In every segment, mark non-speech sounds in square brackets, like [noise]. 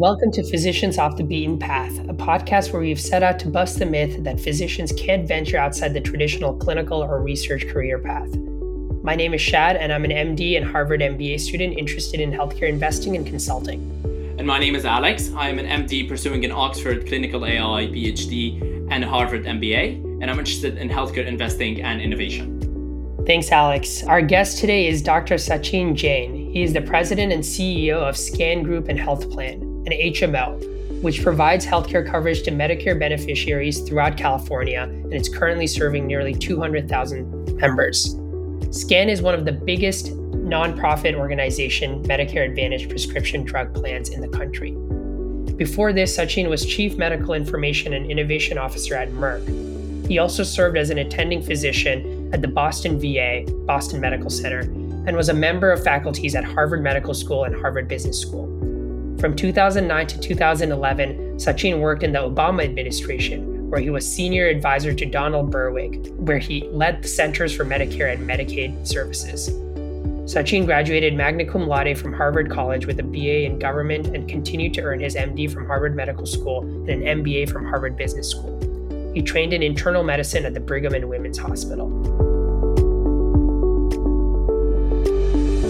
Welcome to Physicians Off the Beaten Path, a podcast where we've set out to bust the myth that physicians can't venture outside the traditional clinical or research career path. My name is Shad, and I'm an MD and Harvard MBA student interested in healthcare investing and consulting. And my name is Alex. I'm an MD pursuing an Oxford Clinical AI PhD and a Harvard MBA, and I'm interested in healthcare investing and innovation. Thanks, Alex. Our guest today is Dr. Sachin Jain. He is the president and CEO of Scan Group and Health Plan, an HMO, which provides healthcare coverage to Medicare beneficiaries throughout California, and it's currently serving nearly 200,000 members. SCAN is one of the biggest nonprofit organization Medicare Advantage prescription drug plans in the country. Before this, Sachin was Chief Medical Information and Innovation Officer at Merck. He also served as an attending physician at the Boston VA, Boston Medical Center, and was a member of faculties at Harvard Medical School and Harvard Business School. From 2009 to 2011, Sachin worked in the Obama administration, where he was senior advisor to Donald Berwick, where he led the Centers for Medicare and Medicaid Services. Sachin graduated magna cum laude from Harvard College with a BA in government and continued to earn his MD from Harvard Medical School and an MBA from Harvard Business School. He trained in internal medicine at the Brigham and Women's Hospital.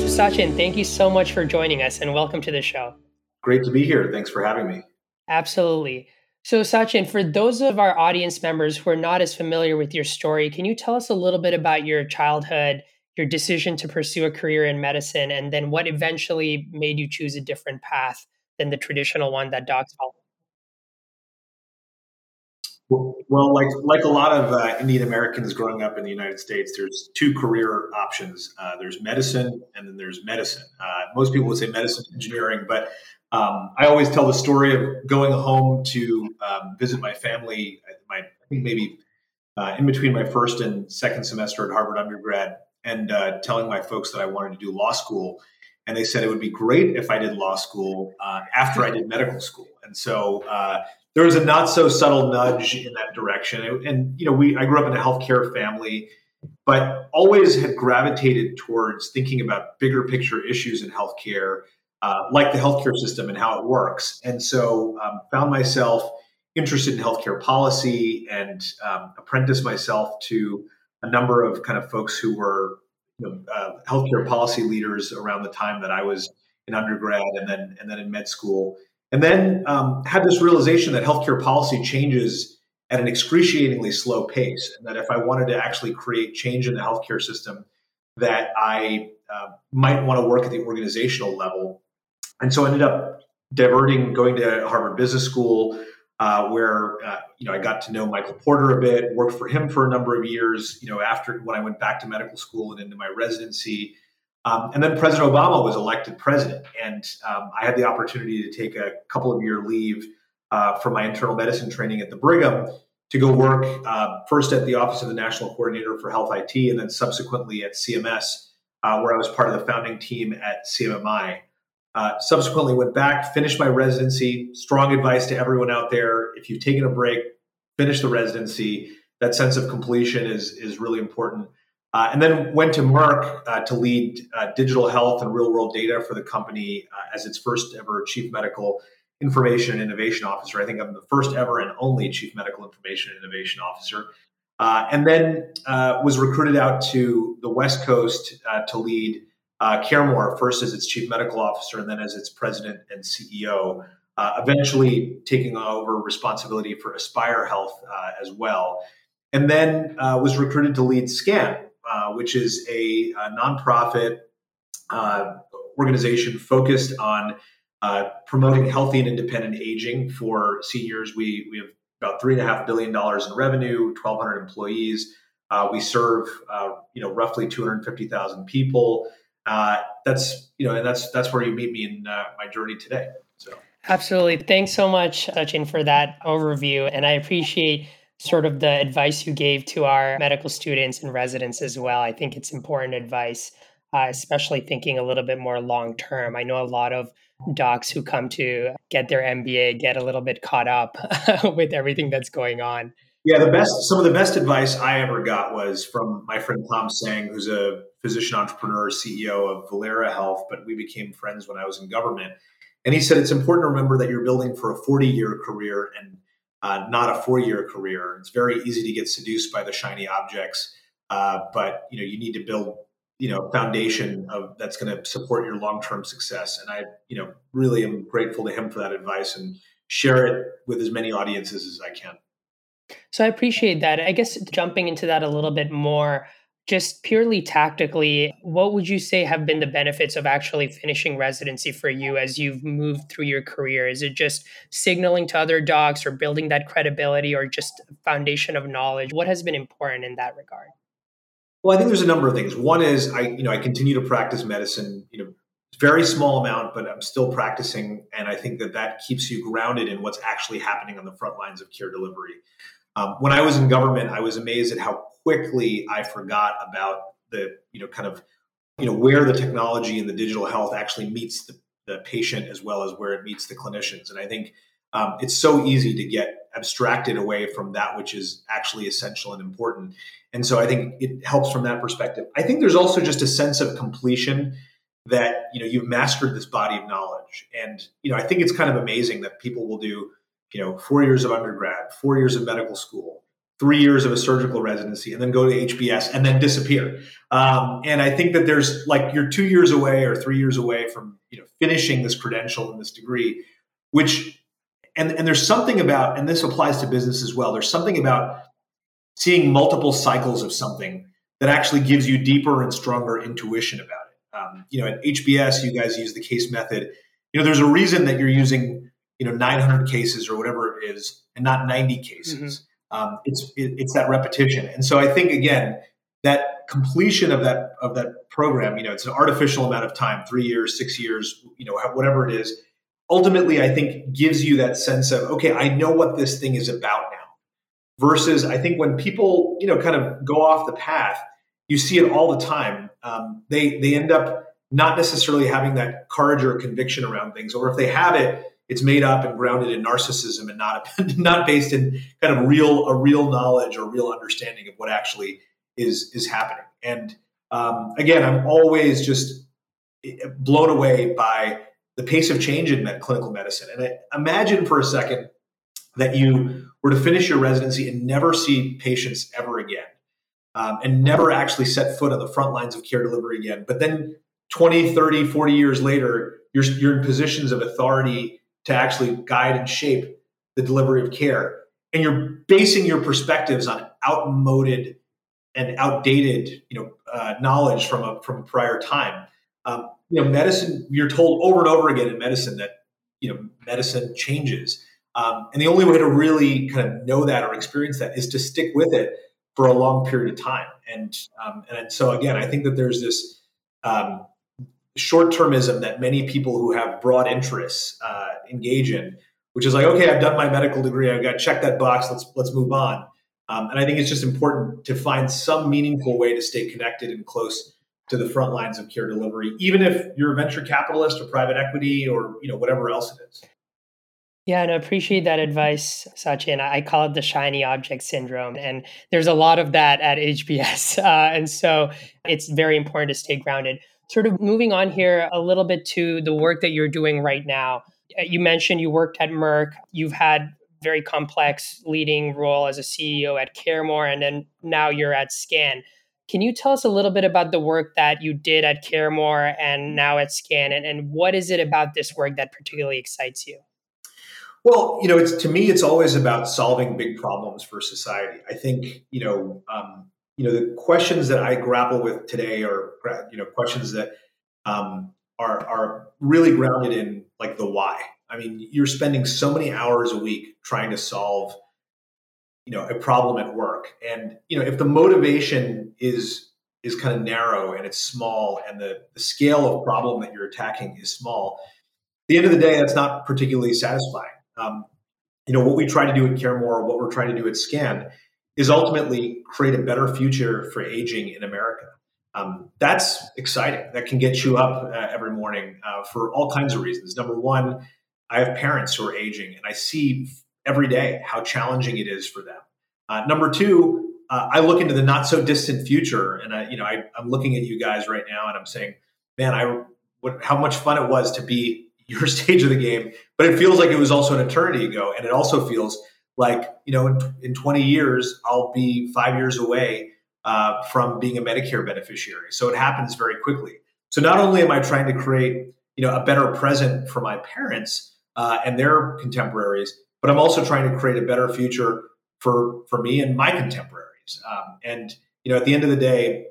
Sachin, thank you so much for joining us and welcome to the show. Great to be here. Thanks for having me. Absolutely. So, Sachin, for those of our audience members who are not as familiar with your story, can you tell us a little bit about your childhood, your decision to pursue a career in medicine, and then what eventually made you choose a different path than the traditional one that docs follow? Well, like like a lot of uh, Indian Americans growing up in the United States, there's two career options. Uh, there's medicine, and then there's medicine. Uh, most people would say medicine engineering, but um, I always tell the story of going home to um, visit my family. My I think maybe uh, in between my first and second semester at Harvard undergrad, and uh, telling my folks that I wanted to do law school. And they said it would be great if I did law school uh, after I did medical school. And so there was a not so subtle nudge in that direction. And, and, you know, we I grew up in a healthcare family, but always had gravitated towards thinking about bigger picture issues in healthcare, uh, like the healthcare system and how it works. And so um, found myself interested in healthcare policy and um, apprenticed myself to a number of kind of folks who were you know, uh, healthcare policy leaders around the time that I was in undergrad and then and then in med school and then um, had this realization that healthcare policy changes at an excruciatingly slow pace, and that if I wanted to actually create change in the healthcare system, that I uh, might want to work at the organizational level. And so I ended up diverting, going to Harvard Business School, uh, where uh, you know I got to know Michael Porter a bit, worked for him for a number of years. You know, after when I went back to medical school and into my residency, um, and then President Obama was elected president, and um, I had the opportunity to take a couple of year leave uh, from my internal medicine training at the Brigham to go work uh, first at the Office of the National Coordinator for Health IT, and then subsequently at CMS, uh, where I was part of the founding team at CMMI. Uh, subsequently, went back, finished my residency. Strong advice to everyone out there: if you've taken a break, finish the residency. That sense of completion is is really important. Uh, and then went to Merck uh, to lead uh, digital health and real world data for the company uh, as its first ever chief medical information and innovation officer. I think I'm the first ever and only chief medical information and innovation officer. Uh, and then uh, was recruited out to the West Coast to lead CareMore, first as its chief medical officer and then as its president and CEO. eventually taking over responsibility for Aspire Health as well and then uh, was recruited to lead SCAN, uh, which is a, a nonprofit uh, organization focused on uh, promoting healthy and independent aging for seniors. We, we have about three and a half billion dollars in revenue, 1,200 employees. Uh, we serve, uh, you know, roughly 250,000 people. Uh, that's, you know, and that's that's where you meet me in uh, my journey today. So. Absolutely. Thanks so much, uh, Sachin, for that overview. And I appreciate sort of the advice you gave to our medical students and residents as well. I think it's important advice, uh, especially thinking a little bit more long term. I know a lot of docs who come to get their MBA get a little bit caught up [laughs] with everything that's going on. Yeah, the best, some of the best advice I ever got was from my friend Tom Zheng, who's a physician entrepreneur, CEO of Valera Health, but we became friends when I was in government. And he said it's important to remember that you're building for a 40 year career and uh, not a four year career. It's very easy to get seduced by the shiny objects, uh, but you know you need to build you know foundation of that's going to support your long term success. And I you know really am grateful to him for that advice and share it with as many audiences as I can. So I appreciate that. I guess jumping into that a little bit more, just purely tactically, what would you say have been the benefits of actually finishing residency for you as you've moved through your career? Is it just signaling to other docs or building that credibility or just foundation of knowledge? What has been important in that regard? Well, I think there's a number of things. One is I, you know, I continue to practice medicine, you know, very small amount, but I'm still practicing. And I think that that keeps you grounded in what's actually happening on the front lines of care delivery. Um, when I was in government, I was amazed at how quickly I forgot about the, you know, kind of, you know, where the technology and the digital health actually meets the, the patient as well as where it meets the clinicians. And I think um, it's so easy to get abstracted away from that which is actually essential and important. And so I think it helps from that perspective. I think there's also just a sense of completion that you know you've mastered this body of knowledge and you know i think it's kind of amazing that people will do you know four years of undergrad four years of medical school three years of a surgical residency and then go to HBS and then disappear. Um, and I think that there's like you're two years away or three years away from you know finishing this credential and this degree, which and and there's something about and this applies to business as well. There's something about seeing multiple cycles of something that actually gives you deeper and stronger intuition about it. Um, you know, at HBS, you guys use the case method. You know, there's a reason that you're using you know 900 cases or whatever it is, and not 90 cases. Mm-hmm um, it's it, it's that repetition. And so I think again that completion of that of that program, you know, it's an artificial amount of time, three years, six years, you know, whatever it is. Ultimately, I think gives you that sense of okay, I know what this thing is about now. Versus, I think when people you know kind of go off the path, you see it all the time. Um, they they end up not necessarily having that courage or conviction around things, or if they have it, it's made up and grounded in narcissism and not [laughs] not based in kind of real a real knowledge or real understanding of what actually is is happening. And um, again, I'm always just eh, blown away by the pace of change in med- clinical medicine. And I, imagine for a second that you were to finish your residency and never see patients ever again, um, and never actually set foot on the front lines of care delivery again. But then 20, 30, 40 years later, you're, you're in positions of authority to actually guide and shape the delivery of care. And you're basing your perspectives on outmoded and outdated, you know, uh, knowledge from a from a prior time. Um, you know, medicine. You're told over and over again in medicine that you know medicine changes, um, and the only way to really kind of know that or experience that is to stick with it for a long period of time. And um, and so again, I think that there's this um, short termism that many people who have broad interests uh, engage in, which is like, okay, I've done my medical degree, I've got to check that box, let's let's move on. Um, and I think it's just important to find some meaningful way to stay connected and close to the front lines of care delivery, even if you're a venture capitalist or private equity or you know whatever else it is. Yeah, and I appreciate that advice, Sachin. I call it the shiny object syndrome. And there's a lot of that at HBS. [laughs] Uh, and so it's very important to stay grounded sort of moving on here a little bit to the work that you're doing right now. Uh, you mentioned you worked at Merck. You've had very complex leading role as a CEO at CareMore, and then now you're at Scan. Can you tell us a little bit about the work that you did at CareMore and now at Scan, and, and what is it about this work that particularly excites you? Well, you know, it's to me, it's always about solving big problems for society. I think, you know, um, you know the questions that I grapple with today are you know questions that um, are are really grounded in like the why. I mean, you're spending so many hours a week trying to solve you know a problem at work, and you know if the motivation is is kind of narrow and it's small, and the the scale of problem that you're attacking is small. At the end of the day, that's not particularly satisfying. Um, you know what we try to do at CareMore, what we're trying to do at Scan is ultimately create a better future for aging in America. Um, that's exciting. That can get you up uh, every morning uh, for all kinds of reasons. Number one, I have parents who are aging, and I see every day how challenging it is for them. Uh, number two, uh, I look into the not so distant future, and I, you know, I, am looking at you guys right now, and I'm saying, man, I what, how much fun it was to be [laughs] your stage of the game, but it feels like it was also an eternity ago. And it also feels like, you know, in, in 20 years, I'll be five years away uh, from being a Medicare beneficiary. So it happens very quickly. So not only am I trying to create, you know, a better present for my parents uh, and their contemporaries, but I'm also trying to create a better future for for me and my contemporaries. Um, and you know, at the end of the day,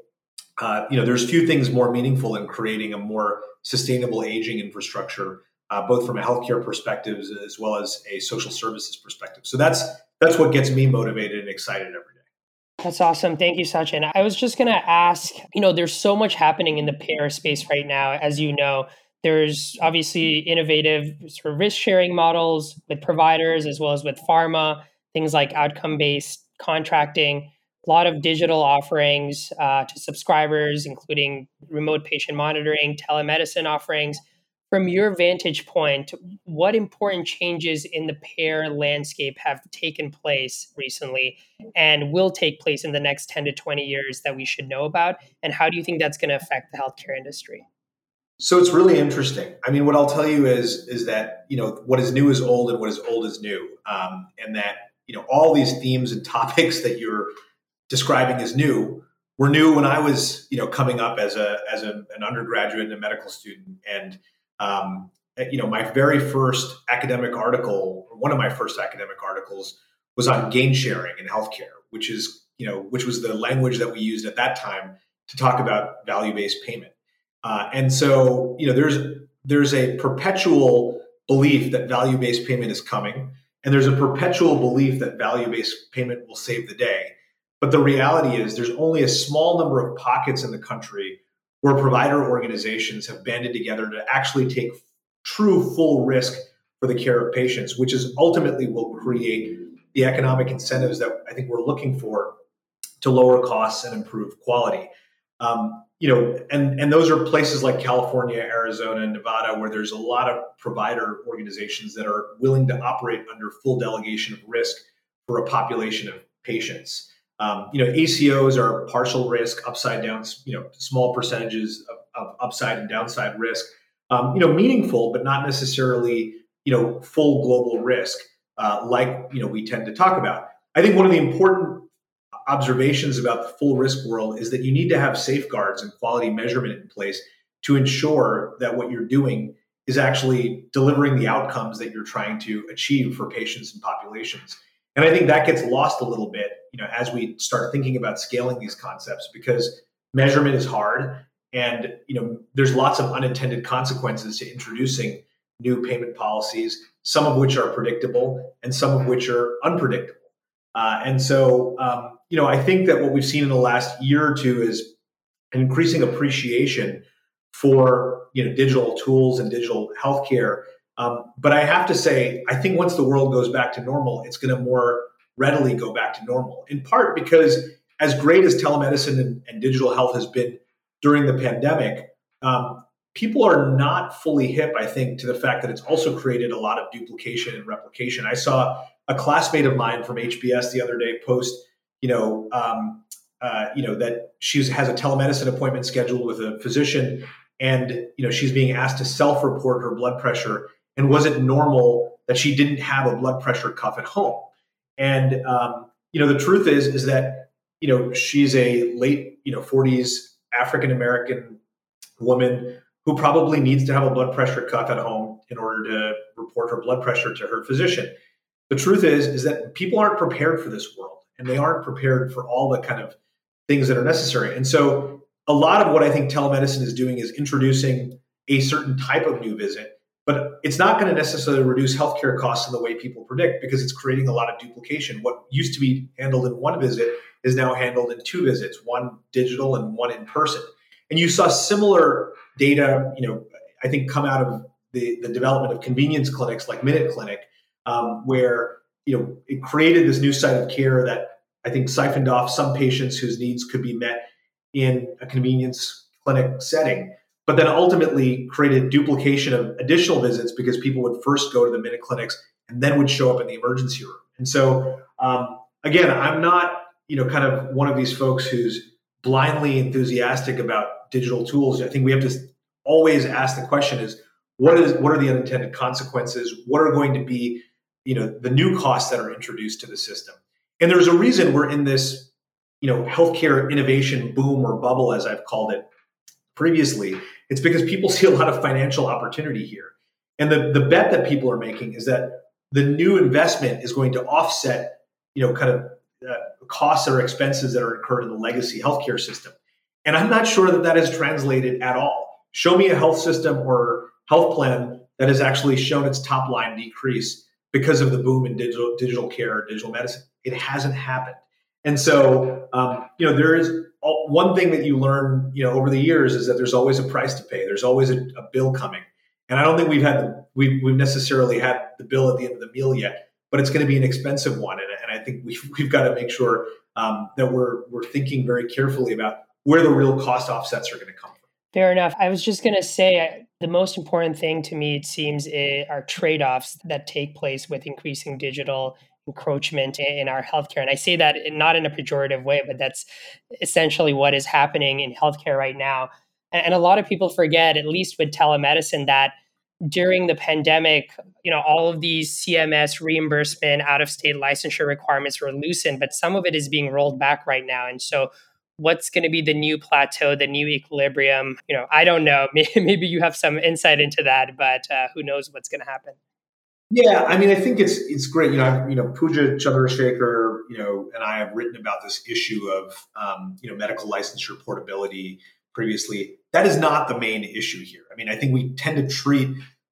uh, you know, there's few things more meaningful in creating a more sustainable aging infrastructure, uh, both from a healthcare perspective as well as a social services perspective. So that's that's what gets me motivated and excited every day. That's awesome. Thank you, Sachin. I was just going to ask, you know, there's so much happening in the payer space right now, as you know. There's obviously innovative sort of risk sharing models with providers as well as with pharma, things like outcome based contracting a lot of digital offerings uh, to subscribers, including remote patient monitoring, telemedicine offerings. From your vantage point, what important changes in the payer landscape have taken place recently and will take place in the next 10 to 20 years that we should know about? And how do you think that's going to affect the healthcare industry? So it's really interesting. I mean, what I'll tell you is is that you know what is new is old, and what is old is new, um, and that you know all these themes and [laughs] topics that you're describing as new were new when I was, you know, coming up as a as a, an undergraduate and a medical student. And um, you know, my very first academic article, one of my first academic articles, was on gain sharing in healthcare, which is you know, which was the language that we used at that time to talk about value based payment. Uh, and so, you know, there's there's a perpetual belief that value based payment is coming, and there's a perpetual belief that value based payment will save the day. But the reality is, there's only a small number of pockets in the country where provider organizations have banded together to actually take true full risk for the care of patients, which is ultimately will create the economic incentives that I think we're looking for to lower costs and improve quality. Um, you know, and and those are places like California, Arizona, and Nevada, where there's a lot of provider organizations that are willing to operate under full delegation of risk for a population of patients. Um, you know, ACOs are partial risk, upside down, you know, small percentages of, of upside and downside risk. Um, you know, meaningful, but not necessarily, you know, full global risk, uh, like you know we tend to talk about. I think one of the important observations about the full risk world is that you need to have safeguards and quality measurement in place to ensure that what you're doing is actually delivering the outcomes that you're trying to achieve for patients and populations. And I think that gets lost a little bit, you know, as we start thinking about scaling these concepts because measurement is hard and, you know, there's lots of unintended consequences to introducing new payment policies, some of which are predictable and some of which are unpredictable. Uh, and so, um, you know, I think that what we've seen in the last year or two is an increasing appreciation for you know digital tools and digital healthcare um, but I have to say, I think once the world goes back to normal, it's going to more readily go back to normal. In part because, as great as telemedicine and, and digital health has been during the pandemic, um, people are not fully hip, I think, to the fact that it's also created a lot of duplication and replication. I saw a classmate of mine from HBS the other day post, you know, um, uh, you know that she has a telemedicine appointment scheduled with a physician, and you know she's being asked to self-report her blood pressure and was it normal that she didn't have a blood pressure cuff at home? And um, you know, the truth is is that you know she's a late you know 40s African American woman who probably needs to have a blood pressure cuff at home in order to report her blood pressure to her physician. The truth is is that people aren't prepared for this world and they aren't prepared for all the kind of things that are necessary. And so a lot of what I think telemedicine is doing is introducing a certain type of new visit but it's not going to necessarily reduce healthcare costs in the way people predict because it's creating a lot of duplication. What used to be handled in one visit is now handled in two visits, one digital and one in person. And you saw similar data, you know, I think come out of the, the development of convenience clinics like Minute Clinic, um, where you know it created this new site of care that I think siphoned off some patients whose needs could be met in a convenience clinic setting but then ultimately created duplication of additional visits because people would first go to the minute clinics and then would show up in the emergency room. And so, um, again, I'm not, you know, kind of one of these folks who's blindly enthusiastic about digital tools. I think we have to always ask the question: Is what is what are the unintended consequences? What are going to be you know the new costs that are introduced to the system? And there's a reason we're in this you know healthcare innovation boom or bubble, as I've called it previously. It's because people [laughs] see a lot of financial opportunity here, and the the bet that people are making is that the new investment is going to offset you know kind of uh, costs or expenses that are incurred in the legacy healthcare system. And I'm not sure that that is translated at all. Show me a health system or health plan that has actually shown its top line decrease because of the boom in digital digital care, digital medicine. It hasn't happened. And so, um, you know, there is one thing that you learn, you know, over the years is that there's always a price to pay. There's always a, a bill coming, and I don't think we've had the, we've, we've necessarily had the bill at the end of the meal yet. But it's going to be an expensive one, and, and I think we've, we've got to make sure um, that we're we're thinking very carefully about where the real cost offsets are going to come from. Fair enough. I was just going to say uh, the most important thing to me, it seems, are trade offs that take place with increasing digital encroachment in our healthcare. And I say that not in a pejorative way, but that's essentially what is happening in healthcare right now. And a lot of people forget, at least with telemedicine, that during the pandemic, you know, all of these CMS reimbursement, out of state licensure requirements were loosened, but some of it is being rolled back right now. And so what's going to be the new plateau, the new equilibrium. You know, I don't know. [laughs] Maybe you have some insight into that, but uh, who knows what's going to happen? Yeah, I mean, I think it's it's great. You know, you know, Pooja Chandrashekar, you know, and I have written about this issue of um, you know medical licensure portability previously. That is not the main issue here. I mean, I think we tend to treat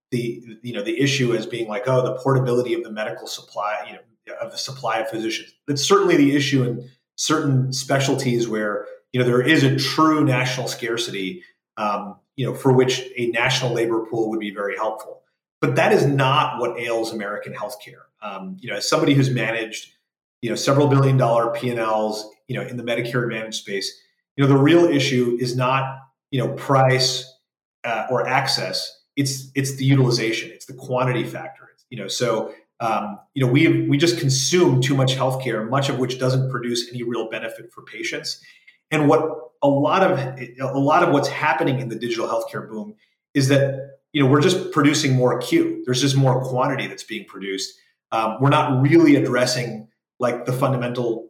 the you know the issue as being like, oh, the portability of the medical supply, you know, of the supply of physicians. That's certainly the issue in certain specialties where you know there is a true national scarcity, um, you know, for which a national labor pool would be very helpful. But that is not what ails American healthcare. Um, you know, as somebody who's managed you know several billion dollar P&Ls, you know, in the Medicare Advantage space, you know, the real issue is not you know price uh, or access. It's it's the utilization. It's the quantity factor. You know, so um, you know, we we just consume too much healthcare, much of which doesn't produce any real benefit for patients. And what a lot of a lot of what's happening in the digital healthcare boom is that you know we're just producing more acute. There's just more quantity that's being produced. Um, we're not really addressing like the fundamental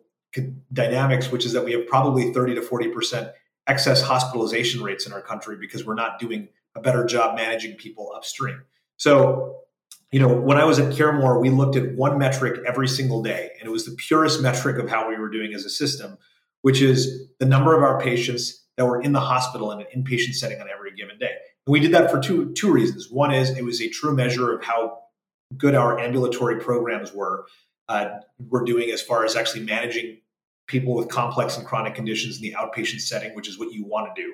dynamics, which is that we have probably 30 to 40 percent excess hospitalization rates in our country because we're not doing a better job managing people upstream. So you know, when I was at CareMore, we looked at one metric every single day, and it was the purest metric of how we were doing as a system, which is the number of our patients that were in the hospital in an inpatient setting on every given day. We did that for two two reasons. One is it was a true measure of how good our ambulatory programs were uh, were doing as far as actually managing people with complex and chronic conditions in the outpatient setting, which is what you want to do.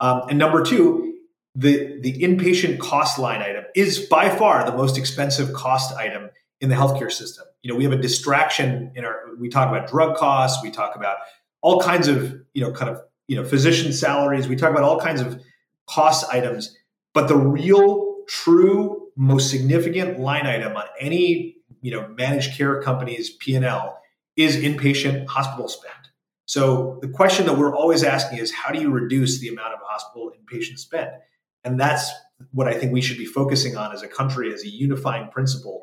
Um, and number two, the, the inpatient cost line item is by far the most expensive cost item in the healthcare system. You know, we have a distraction in our, we talk about drug costs, we talk about all kinds of, you know, kind of, you know, physician salaries, we talk about all kinds of cost items, but the real, true, most significant line item on any, you know, managed care company's P&L is inpatient hospital spend. So the question that we're always asking is how do you reduce the amount of hospital inpatient spend? And that's what I think we should be focusing on as a country, as a unifying principle,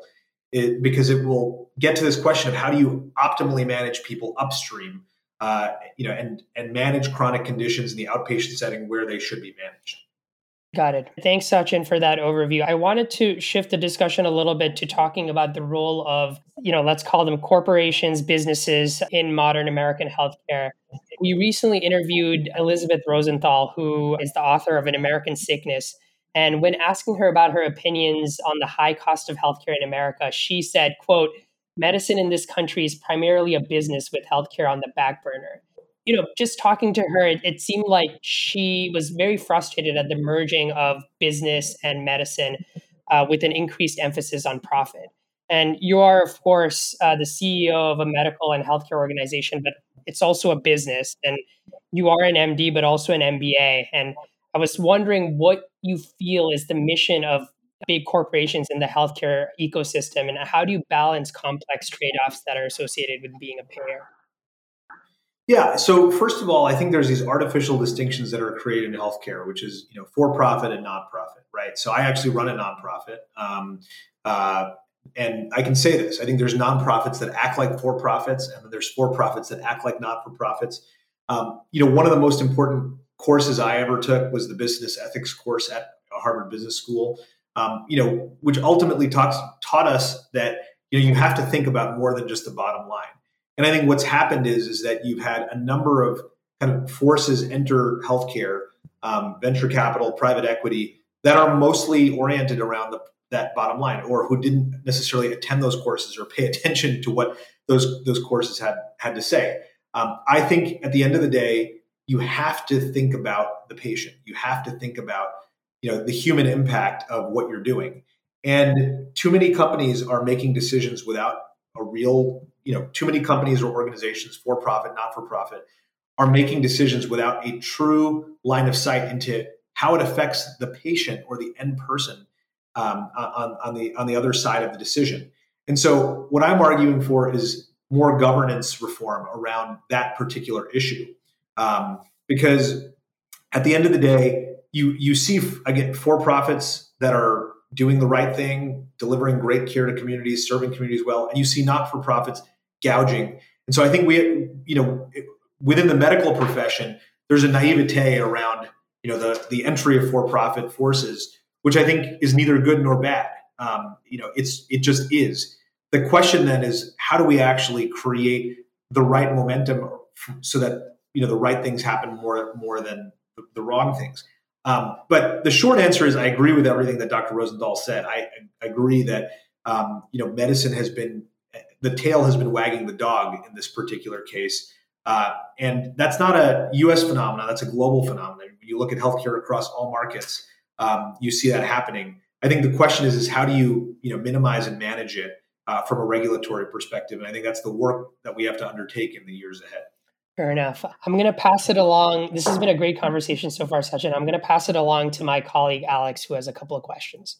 it, because it will get to this question of how do you optimally manage people upstream, uh, you know, and and manage chronic conditions in the outpatient setting where they should be managed. Got it. Thanks, Sachin, for that overview. I wanted to shift the discussion a little bit to talking about the role of, you know, let's call them corporations, businesses in modern American healthcare. We recently interviewed Elizabeth Rosenthal, who is the author of An American Sickness. And when asking her about her opinions on the high cost of healthcare in America, she said, quote, medicine in this country is primarily a business with healthcare on the back burner you know, just talking to her, it, it, seemed like she was very frustrated at the merging of business and medicine uh, with an increased emphasis on profit. And you are, of course, uh, the CEO of a medical and healthcare organization, but it's also a business. And you are an MD, but also an MBA. And I was wondering what you feel is the mission of big corporations in the healthcare ecosystem, and how do you balance complex trade offs that are associated with being a payer? Yeah. So first of all, I think there's these artificial distinctions that are created in healthcare, which is you know for profit and nonprofit, right? So I actually run a nonprofit, um, uh, and I can say this: I think there's nonprofits that act like for profits, and then there's for profits that act like not for profits. Um, you know, one of the most important courses I ever took was the business ethics course at Harvard Business School. Um, you know, which ultimately talks, taught us that you know you have to think about more than just the bottom line and I think what's happened is is that you've had a number of kind of forces enter healthcare, um, venture capital, private equity that are mostly oriented around the, that bottom line, or who didn't necessarily attend those courses or pay [laughs] attention to what those those courses had had to say. Um, I think at the end of the day, you have to think about the patient. You have to think about you know the human impact of what you're doing. And too many companies are making decisions without a real you know too many companies or organizations for profit not for profit are making decisions without a true line of sight into how it affects the patient or the end person um, on, on the on the other side of the decision and so what i'm arguing for is more governance reform around that particular issue um, because at the end of the day you you see again for profits that are doing the right thing delivering great care to communities serving communities well and you see not for profits gouging. And so I think we, you know, within the medical profession, there's a naivete around, you know, the the entry of for-profit forces, which I think is neither good nor bad. Um, you know, it's it just is. The question then is, how do we actually create the right momentum so that you know the right things happen more more than the, wrong things? Um, but the short answer is, I agree with everything that Dr. Rosenthal said. I, I agree that um, you know medicine has been the tail has been wagging the dog in this particular case. Uh, and that's not a U.S. phenomenon; that's a global phenomenon. When you look at healthcare across all markets, um, you see that happening. I think the question is, is how do you you know minimize and manage it uh, from a regulatory perspective? And I think that's the work that we have to undertake in the years ahead. Fair enough. I'm going to pass it along. This has been a great conversation so far, Sachin. I'm going to pass it along to my colleague Alex, who has a couple of questions.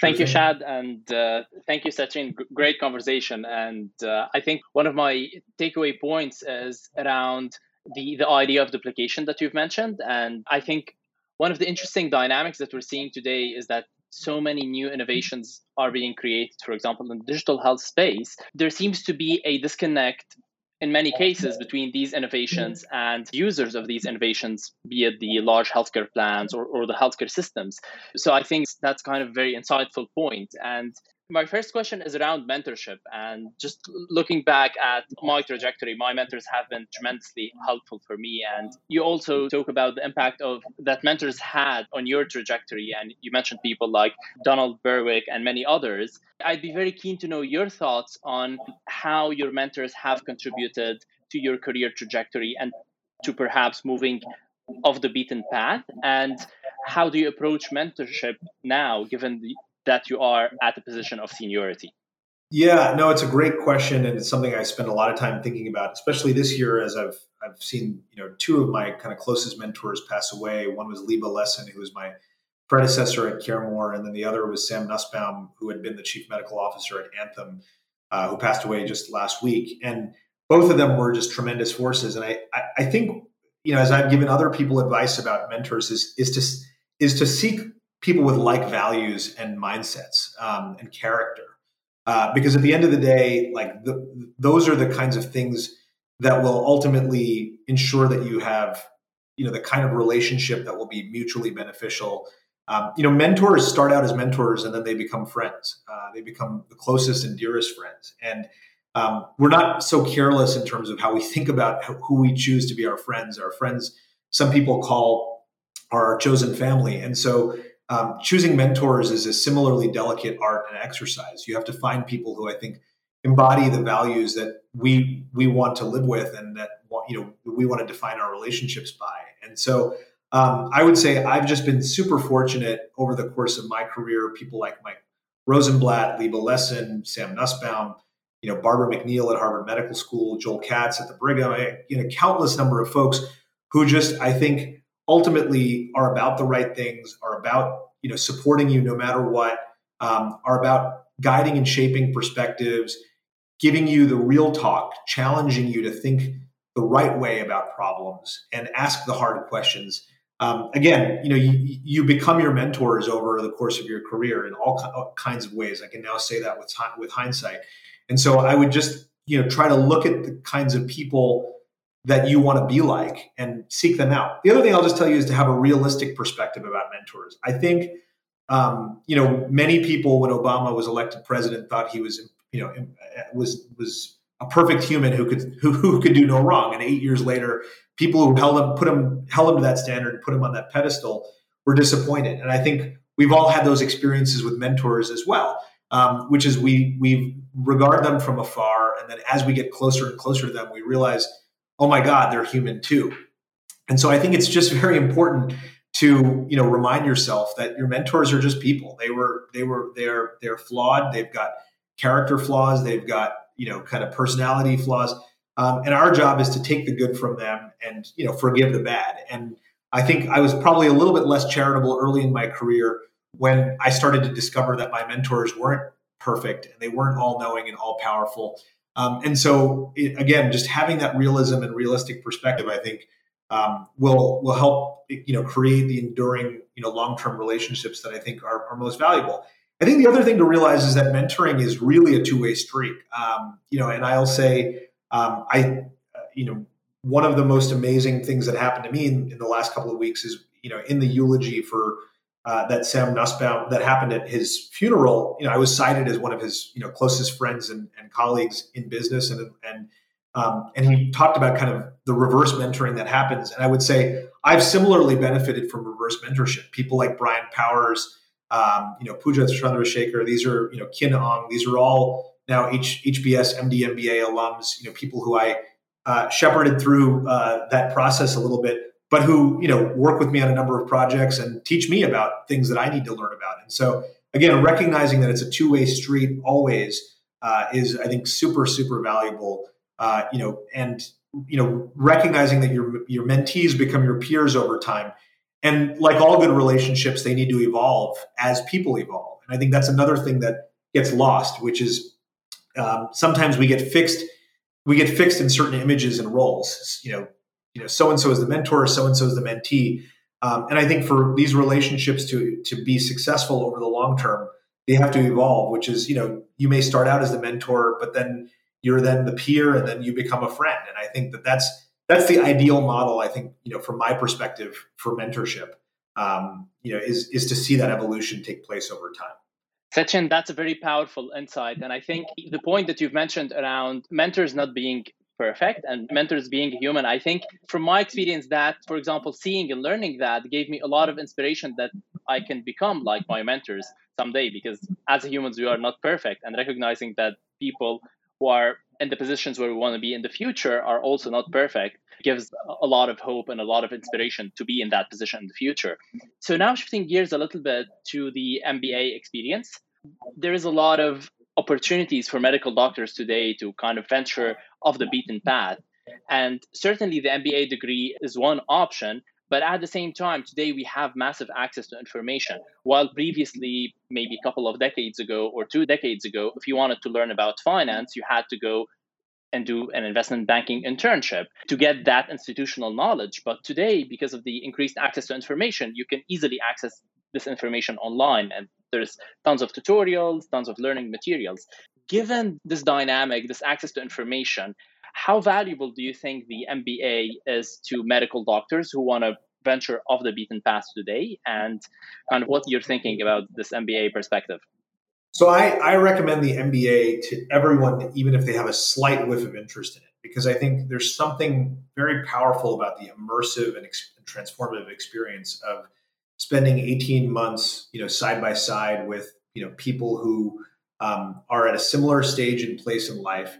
Thank you, Shad, and uh, thank you, Sachin. Great conversation, and uh, I think one of my takeaway points is around the the idea of duplication that you've mentioned, and I think one of the interesting dynamics that we're seeing today is that so many new innovations are being created. For example, in the digital health space, there seems to be a disconnect in many cases between these innovations and users of these innovations, be it the large healthcare plans or, or the healthcare systems. So I think that's kind of a very insightful point. And my first question is around mentorship and just looking back at my trajectory my mentors have been tremendously helpful for me. And you also talk about the impact of that mentors had on your trajectory. And you mentioned people like donald berwick and many others. I'd be very keen to know your thoughts on how your mentors have contributed to your career trajectory and to perhaps moving off the beaten path. And how do you approach mentorship now given the, that you are at a position of seniority? Yeah, no, it's a great question, and it's something I spend a lot of time thinking about, especially this year as I've I've seen you know two of my kind of closest mentors pass away. One was Leeba Lessin, who was my predecessor at CareMore, and then the other was Sam Nussbaum, who had been the chief medical officer at Anthem, uh, who passed away just last week. And both of them were just tremendous forces. And I, I, I think you know as I've given other people advice about mentors is is to is to seek people with like values and mindsets um, and character. Uh, because at the end of the day, like the, those are the kinds of things that will ultimately ensure that you have, you know, the kind of relationship that will be mutually beneficial. Um, you know, mentors start out as mentors and then they become friends. Uh, they become the closest and dearest friends. And um, we're not so careless in terms of how we think about who we choose to be our friends. Our friends, some people call our chosen family. And so um, choosing mentors is a similarly delicate art and exercise. You have to find people who I think embody the values that we we want to live with and that you know we want to define our relationships by. And so um, I would say I've just been super fortunate over the course of my career. People like Mike Rosenblatt, Leeba Lessin, Sam Nussbaum, you know Barbara McNeil at Harvard Medical School, Joel Katz at the Brigham, you know countless number of folks who just I think ultimately are about the right things, are about you know supporting you no matter what, um, are about guiding and shaping perspectives, giving you the real talk, challenging you to think the right way about problems and ask the hard questions. Um, again, you know, you, you become your mentors over the course of your career in all, all kinds of ways. I can now say that with with hindsight. And so I would just, you know, try to look at the kinds of people that you want to be like and seek them out. The other thing I'll just tell you is to have a realistic perspective about mentors. I think, um, you know, many people when Obama was elected president thought he was, you know, was was a perfect human who could who, who could do no wrong. And eight years later, people who held him put him held him to that standard, and put him on that pedestal, were disappointed. And I think we've all had those experiences with mentors as well, um, which is we we regard them from afar, and then as we get closer and closer to them, we realize, oh my God, they're human too. And so I think it's just very important to you know remind yourself that your mentors are just people. They were they were they're they're flawed. They've got character flaws. They've got you know kind of personality flaws um, and our job is to take the good from them and you know forgive the bad and i think i was probably a little bit less charitable early in my career when i started to discover that my mentors weren't perfect and they weren't all knowing and all powerful um, and so it, again just having that realism and realistic perspective i think um, will will help you know create the enduring you know long term relationships that i think are, are most valuable I think the other thing to realize is that mentoring is really a two way street. Um, you know, and I'll say, um, I, uh, you know, one of the most amazing things that happened to me in, in, the last couple of weeks is, you know, in the eulogy for uh, that Sam Nussbaum that happened at his funeral. You know, I was cited as one of his, you know, closest friends and, and colleagues in business, and and um, and he talked about kind of the reverse mentoring that happens. And I would say I've similarly benefited from reverse mentorship. People like Brian Powers um, you know, Pooja Chandrashekar, these are, you know, Kin Ong, these are all now H, HBS, MD, MBA alums, you know, people who I uh, shepherded through uh, that process a little bit, but who, you know, work with me on a number of projects and teach me about things that I need to learn about. And so, again, recognizing that it's a two way street always uh, is, I think, super, super valuable. Uh, you know, and you know, recognizing that your your mentees become your peers over time and like all good relationships, they need to evolve as people evolve. And I think that's another thing that gets lost, which is um, sometimes we get fixed. We get fixed in certain images and roles. You know, you know, so and so is the mentor, so and so is the mentee. Um, and I think for these relationships to to be successful over the long term, they have to evolve. Which is, you know, you may start out as the mentor, but then you're then the peer, and then you become a friend. And I think that that's that's the ideal model. I think you know from my perspective for mentorship, um, you know, is is to see that evolution take place over time. Sachin, that's a very powerful insight, and I think the point that you've mentioned around mentors not being perfect and mentors being human i think from my experience that for example seeing and learning that gave me a lot of inspiration that i can become like my mentors someday because as humans we are not perfect and recognizing that people who are in the positions where we want to be in the future are also not perfect gives a lot of hope and a lot of inspiration to be in that position in the future. So now shifting gears a little bit to the MBA experience, there is a lot of opportunities for medical doctors today to kind of venture off the beaten path. And certainly the MBA degree is one option, but at the same time, today we have massive access to information. While previously, maybe a couple of decades ago or two decades ago, if you wanted to learn about finance, you had to go and do an investment banking internship to get that institutional knowledge. But today, because of the increased access to information, you can easily access this information online. And there's tons of tutorials, tons of learning materials. Given this dynamic, this access to information, how valuable do you think the MBA is to medical doctors who want to venture off the beaten path today and kind of what you're thinking about this MBA perspective? So I, I recommend the MBA to everyone, even if they have a slight whiff of interest in it, because I think there's something very powerful about the immersive and ex- transformative experience of spending 18 months, you know, side by side with you know people who um, are at a similar stage and place in life,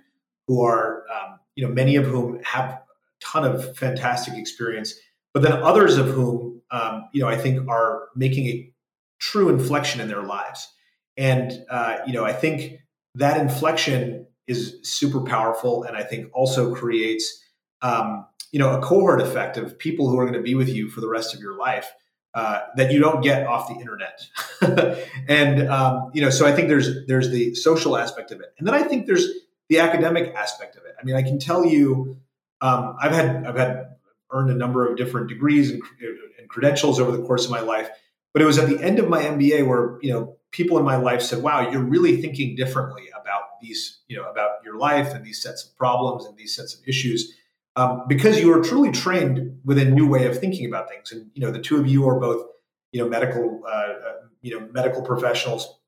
who are um, you know, many of whom have a ton of fantastic experience, but then others of whom, um, you know, I think are making a true inflection in their lives. And, uh, you know, I think that inflection is super powerful. And I think also creates, um, you know, a cohort effect of people who are going to be with you for the rest of your life. Uh, that you don't get off the internet, [laughs] and um, you know, so I think there's there's the social aspect of it, and then I think there's the academic aspect of it. I mean, I can tell you, um, I've had I've had earned a number of different degrees and, and credentials over the course of my life, but it was at the end of my MBA where you know people in my life said, "Wow, you're really thinking differently about these, you know, about your life and these sets of problems and these sets of issues." Um, because you are truly trained with a new way of thinking about things, and you know the two of you are both, you know, medical, uh, uh, you know, medical professionals.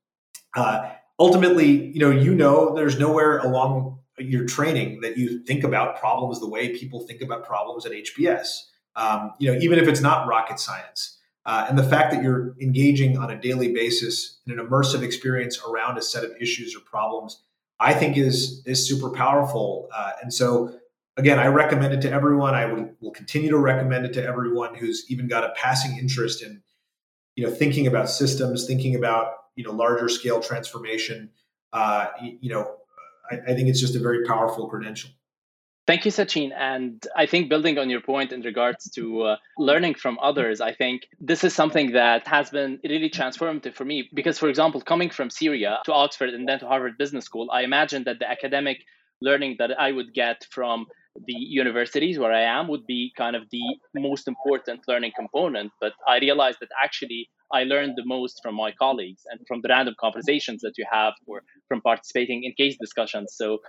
Uh, ultimately, you know, you know, there's nowhere along your training that you think about problems the way people think about problems at HBS. Um, you know, even if it's not rocket science, uh, and the fact that you're engaging on a daily basis in an immersive experience around a set of issues or problems, I think is is super powerful. Uh, and so, again, I recommend it to everyone. I will, will continue to recommend it to everyone who's even got a passing interest in, you know, thinking about systems, thinking about you know larger scale transformation. Uh, you know, I, I think it's just a very powerful credential. Thank you, Sachin. And I think building on your point in regards to uh, learning from others, I think this is something that has been really transformative for me. Because, for example, coming from Syria to Oxford and then to Harvard Business School, I imagined that the academic learning that I would get from the universities where I am would be kind of the most important learning component. But I realized that actually I learned the most from my colleagues and from the random conversations that you have or from participating in case discussions. So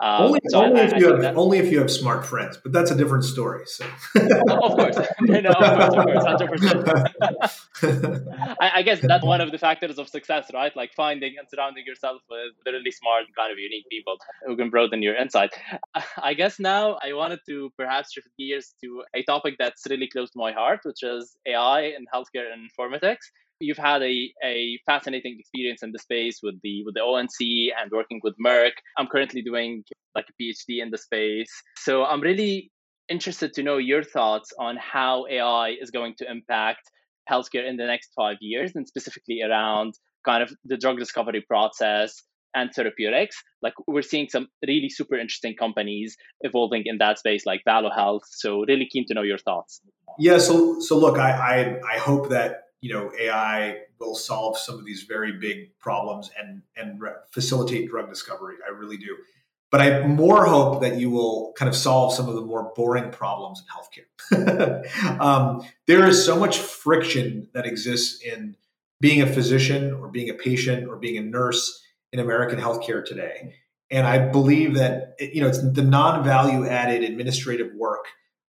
um, only, so only I, if I you have only if you have smart friends, but that's a different story. So. [laughs] of course, [laughs] no, of course, hundred percent. [laughs] I guess that's one of the factors of success, right? Like finding and surrounding yourself with really smart, kind of unique people who can broaden your insight. I guess now I wanted to perhaps shift gears to a topic that's really close to my heart, which is AI and healthcare and informatics you've had a, a fascinating experience in the space with the with the ONC and working with Merck. I'm currently doing like a PhD in the space. So I'm really interested to know your thoughts on how AI is going to impact healthcare in the next five years and specifically around kind of the drug discovery process and therapeutics. Like we're seeing some really super interesting companies evolving in that space, like Valo Health. So really keen to know your thoughts. Yeah. So so look, I I, I hope that you know AI will solve some of these very big problems and and re- facilitate drug discovery. I really do. But I more hope that you will kind of solve some of the more boring problems in healthcare. [laughs] um, there is so much friction that exists in being a physician or being a patient or being a nurse in American healthcare today. And I believe that you know it's the non-value added administrative work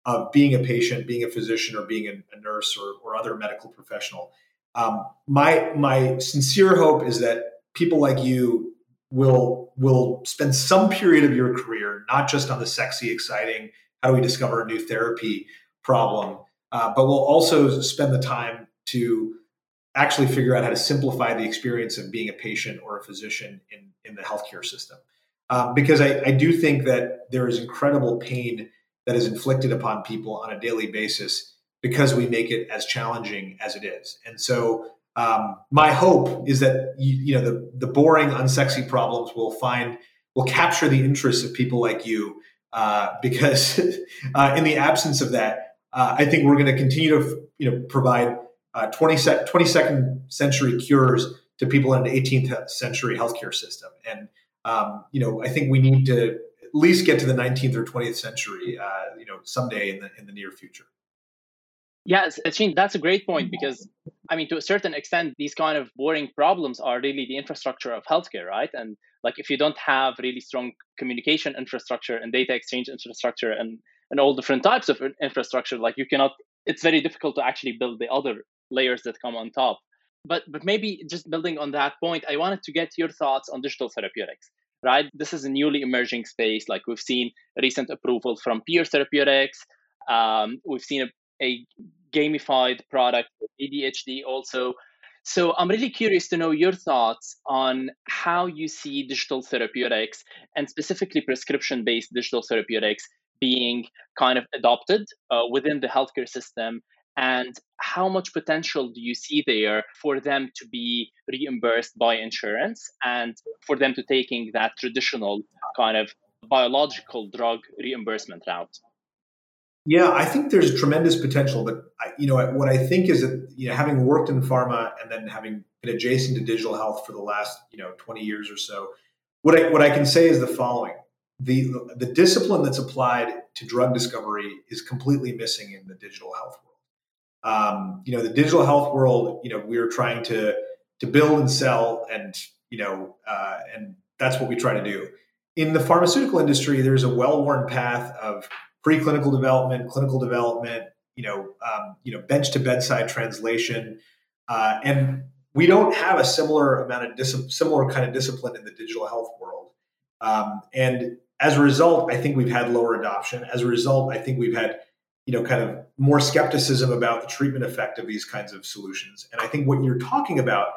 of being a patient, being a physician, or being a, a nurse or, or, other medical professional. Um, my my sincere hope is that people like you will will spend some period of your career not just on the sexy, exciting how do we discover a new therapy problem, uh, but will also spend the time to actually figure out how to simplify the experience of being a patient or a physician in in the healthcare system. Um, because I, I do think that there is incredible pain that is inflicted upon people on a daily basis because we make it as challenging as it is. And so um, my hope is that you, you, know the the boring, unsexy problems will find will capture the interest of people like you uh, [laughs] because uh, in the absence of that, uh, I think we're going to continue to you know provide uh, 20 sec- 22nd century cures to people in an 18th century healthcare system. And um, you know I think we need to at least get to the 19th or 20th century, uh, you know, someday in the in the near future. Yes, Sachin, that's a great point because, I mean, to a certain extent, these kind of boring problems are really the infrastructure of healthcare, right? And like, if you don't have really strong communication infrastructure and data exchange infrastructure and and all different types of infrastructure, like you cannot, it's very difficult to actually build the other layers that come on top. But but maybe just building on that point, I wanted to get your thoughts on digital therapeutics right? This is a newly emerging space. Like we've seen recent approval from Pear Therapeutics. Um, we've seen a, a gamified product for ADHD also. So I'm really curious to know your thoughts on how you see digital therapeutics and specifically prescription-based digital therapeutics being kind of adopted uh, within the healthcare system and how much potential do you see there for them to be reimbursed by insurance and for them to taking that traditional kind of biological drug reimbursement route yeah i think there's tremendous potential but I, you know what i think is that you know having worked in pharma and then having been adjacent to digital health for the last you know 20 years or so what i what i can say is the following the the discipline that's applied to drug discovery is completely missing in the digital health world. Um, you know, the digital health world. You know, we're trying to to build and sell, and you know, uh, and that's what we try to do. In the pharmaceutical industry, there's a well-worn path of preclinical development, clinical development, you know, um, you know, bench to bedside translation, uh, and we don't have a similar amount of dis- similar kind of discipline in the digital health world. Um, and as a result, I think we've had lower adoption. As a result, I think we've had you know kind of more skepticism about the treatment effect of these kinds of solutions. And I think what you're talking about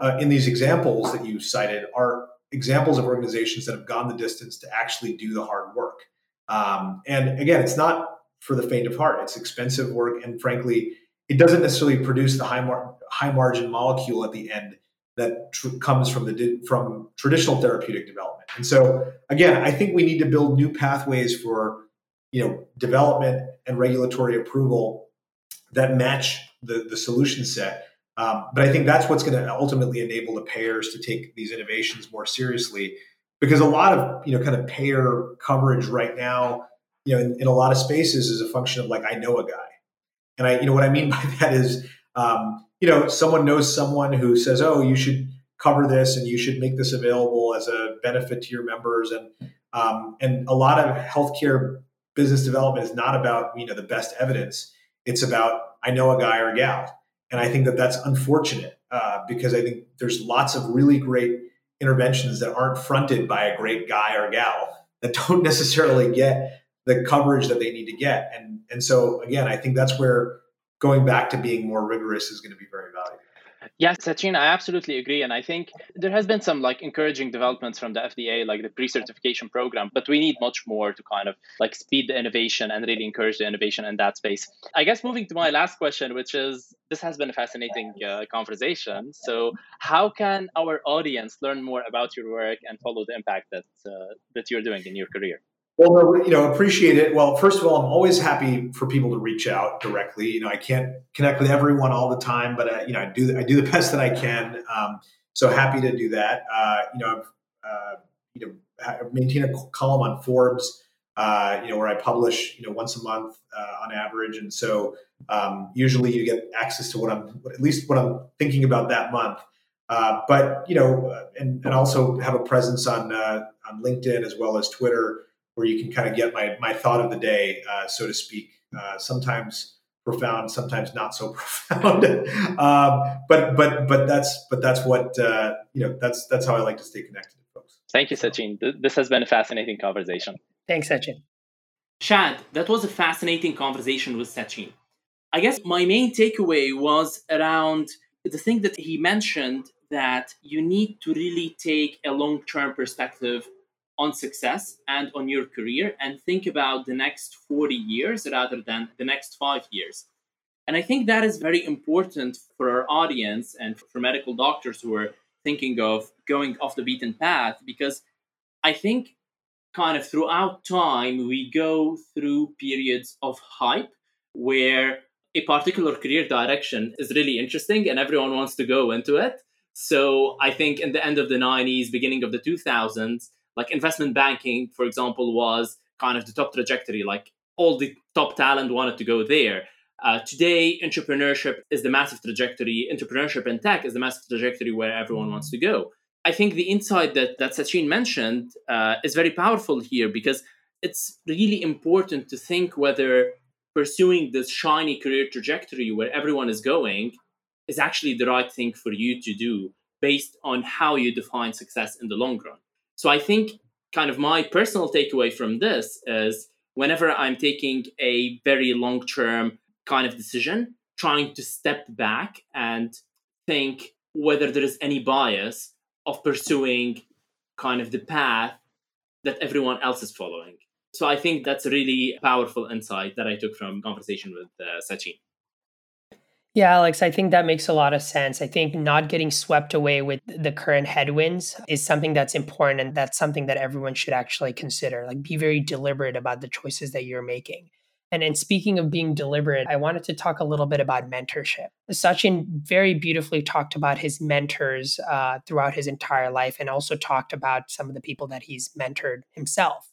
uh, in these examples that you cited are examples of organizations that have gone the distance to actually do the hard work. Um, and again, it's not for the faint of heart. It's expensive work, and frankly, it doesn't necessarily produce the high mar- high margin molecule at the end that tr- comes from the from traditional therapeutic development. And so, again, I think we need to build new pathways for you know development and regulatory approval that match the the solution set. Um, but I think that's what's going to ultimately enable the payers to take these innovations more seriously, because a lot of you know kind of payer coverage right now, you know, in, in a lot of spaces is a function of like I know a guy, and I you know what I mean [laughs] by that is um, you know, someone knows someone who says, "Oh, you should cover this and you should make this available as a benefit to your members." And um, and a lot of healthcare business development is not about you know the best evidence. It's about I know a guy or a gal, and I think that that's unfortunate uh, because I think there's lots of really great interventions that aren't fronted by a great guy or gal that [laughs] don't necessarily get the coverage that they need to get. And and so again, I think that's where going back to being more rigorous is going to be very valuable. Yes, Sachin, I absolutely agree. And I think there has been some like encouraging developments from the FDA, like the pre-certification program, but we need much more to kind of like speed the innovation and really encourage the innovation in that space. I guess moving to my last question, which is this has been a fascinating uh, conversation. So how can our audience learn more about your work and follow the impact that uh, that you're doing in your career? Well, you know, appreciate it. Well, first of all, I'm always happy for people to reach out directly. You know, I can't connect with everyone all the time, but uh, you know, I do I do the [laughs] best that I can. Um, so happy to do that. Uh, you know, I've uh, you know maintain a column on Forbes. Uh, you know, where I publish you know once a month uh, on average, and so um, usually you get access to what I'm at least what I'm thinking about that month. Uh, but you know, and and also have a presence on on LinkedIn as well as Twitter where you can kind of get my my thought of the day, uh, so to speak. Uh, sometimes profound, sometimes not so [laughs] profound. um, but but but that's but that's what uh, you know. That's that's how I like to stay connected to folks. Thank you, Sachin. This has been a fascinating conversation. Thanks, Sachin. Shad, that was a fascinating conversation with Sachin. I guess my main takeaway was around the thing that he mentioned that you need to really take a long term perspective on success and on your career and think about the next 40 years rather than the next five years. And I think that is very important for our audience and for medical doctors who are thinking of going off the beaten path because I think kind of throughout time we go through periods of hype where a particular career direction is really interesting and everyone wants to go into it. So I think in the end of the 90s, beginning of the 2000s, like investment banking, for example, was kind of the top trajectory. Like all the top talent wanted to go there. Uh, today, entrepreneurship is the massive trajectory. Entrepreneurship and tech is the massive trajectory where everyone wants to go. I think the insight that, that Sachin mentioned uh, is very powerful here because it's really important to think whether pursuing this shiny career trajectory where everyone is going is actually the right thing for you to do based on how you define success in the long run. So I think kind of my personal takeaway from this is whenever I'm taking a very long term kind of decision, trying to step back and think whether there is any bias of pursuing kind of the path that everyone else is following. So I think that's a really powerful insight that I took from conversation with uh, Sachin. Yeah, Alex, I think that makes a lot of sense. I think not getting swept away with the current headwinds is something that's important and that's something that everyone should actually consider. Like be very deliberate about the choices that you're making. And in speaking of being deliberate, I wanted to talk a little bit about mentorship. Sachin very beautifully talked about his mentors uh, throughout his entire life and also talked about some of the people that he's mentored himself.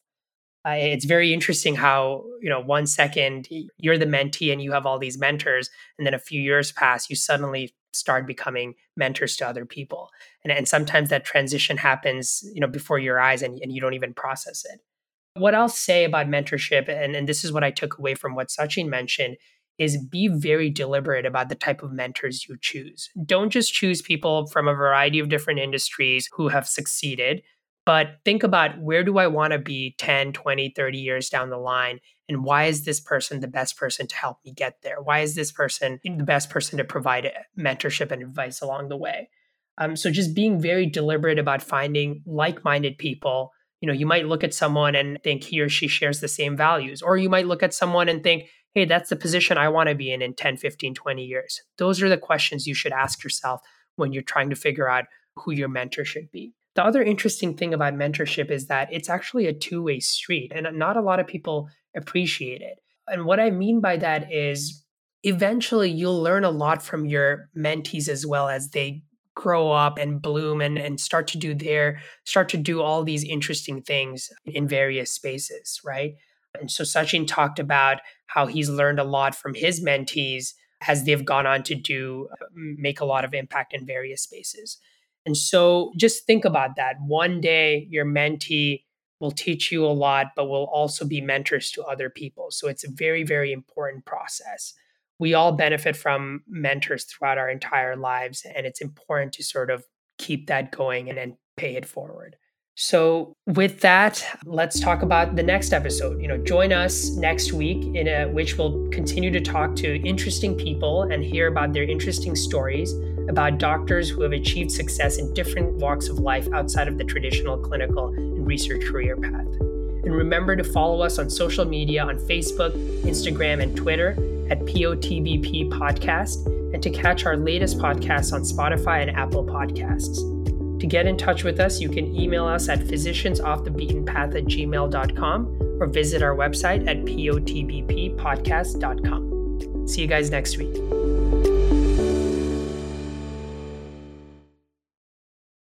Uh, it's very interesting how, you know, one second you're the mentee and you have all these mentors, and then a few years pass, you suddenly start becoming mentors to other people. And, and sometimes that transition happens, you know, before your eyes and, and you don't even process it. What I'll say about mentorship, and, and this is what I took away from what Sachin mentioned, is be very deliberate about the type of mentors you choose. Don't just choose people from a variety of different industries who have succeeded, but think about where do I want to be 10, 20, 30 years down the line? And why is this person the best person to help me get there? Why is this person the best person to provide uh, mentorship and advice along the way? Um, so just being very deliberate about finding like-minded people. You know, you might look at someone and think he or she shares the same values, or you might look at someone and think, hey, that's the position I want to be in in 10, 15, 20 years? Those are the questions you should ask yourself when you're trying to figure out who your mentor should be. The other interesting thing about mentorship is that it's actually a two way street, and not a lot of people appreciate it. And what I mean by that is eventually you'll learn a lot from your mentees as well as they grow up and bloom and, and start to do their start to do all these interesting things in various spaces right and so Sachin talked about how he's learned a lot from his mentees as they've gone on to do make a lot of impact in various spaces. And so just think about that. One day your mentee will teach you a lot, but will also be mentors to other people. So it's a very, very important process. We all benefit from mentors throughout our entire lives, and it's important to sort of keep that going and then pay it forward. So, with that, let's talk about the next episode. You know, join us next week in a, which we'll continue to talk to interesting people and hear about their interesting stories about doctors who have achieved success in different walks of life outside of the traditional clinical and research career path. And remember to follow us on social media on Facebook, Instagram, and Twitter at POTBP Podcast, and to catch our latest podcasts on Spotify and Apple Podcasts. To get in touch with us, you can email us at physiciansoffthebeatenpath at gmail.com or visit our website at potbppodcast.com. See you guys next week.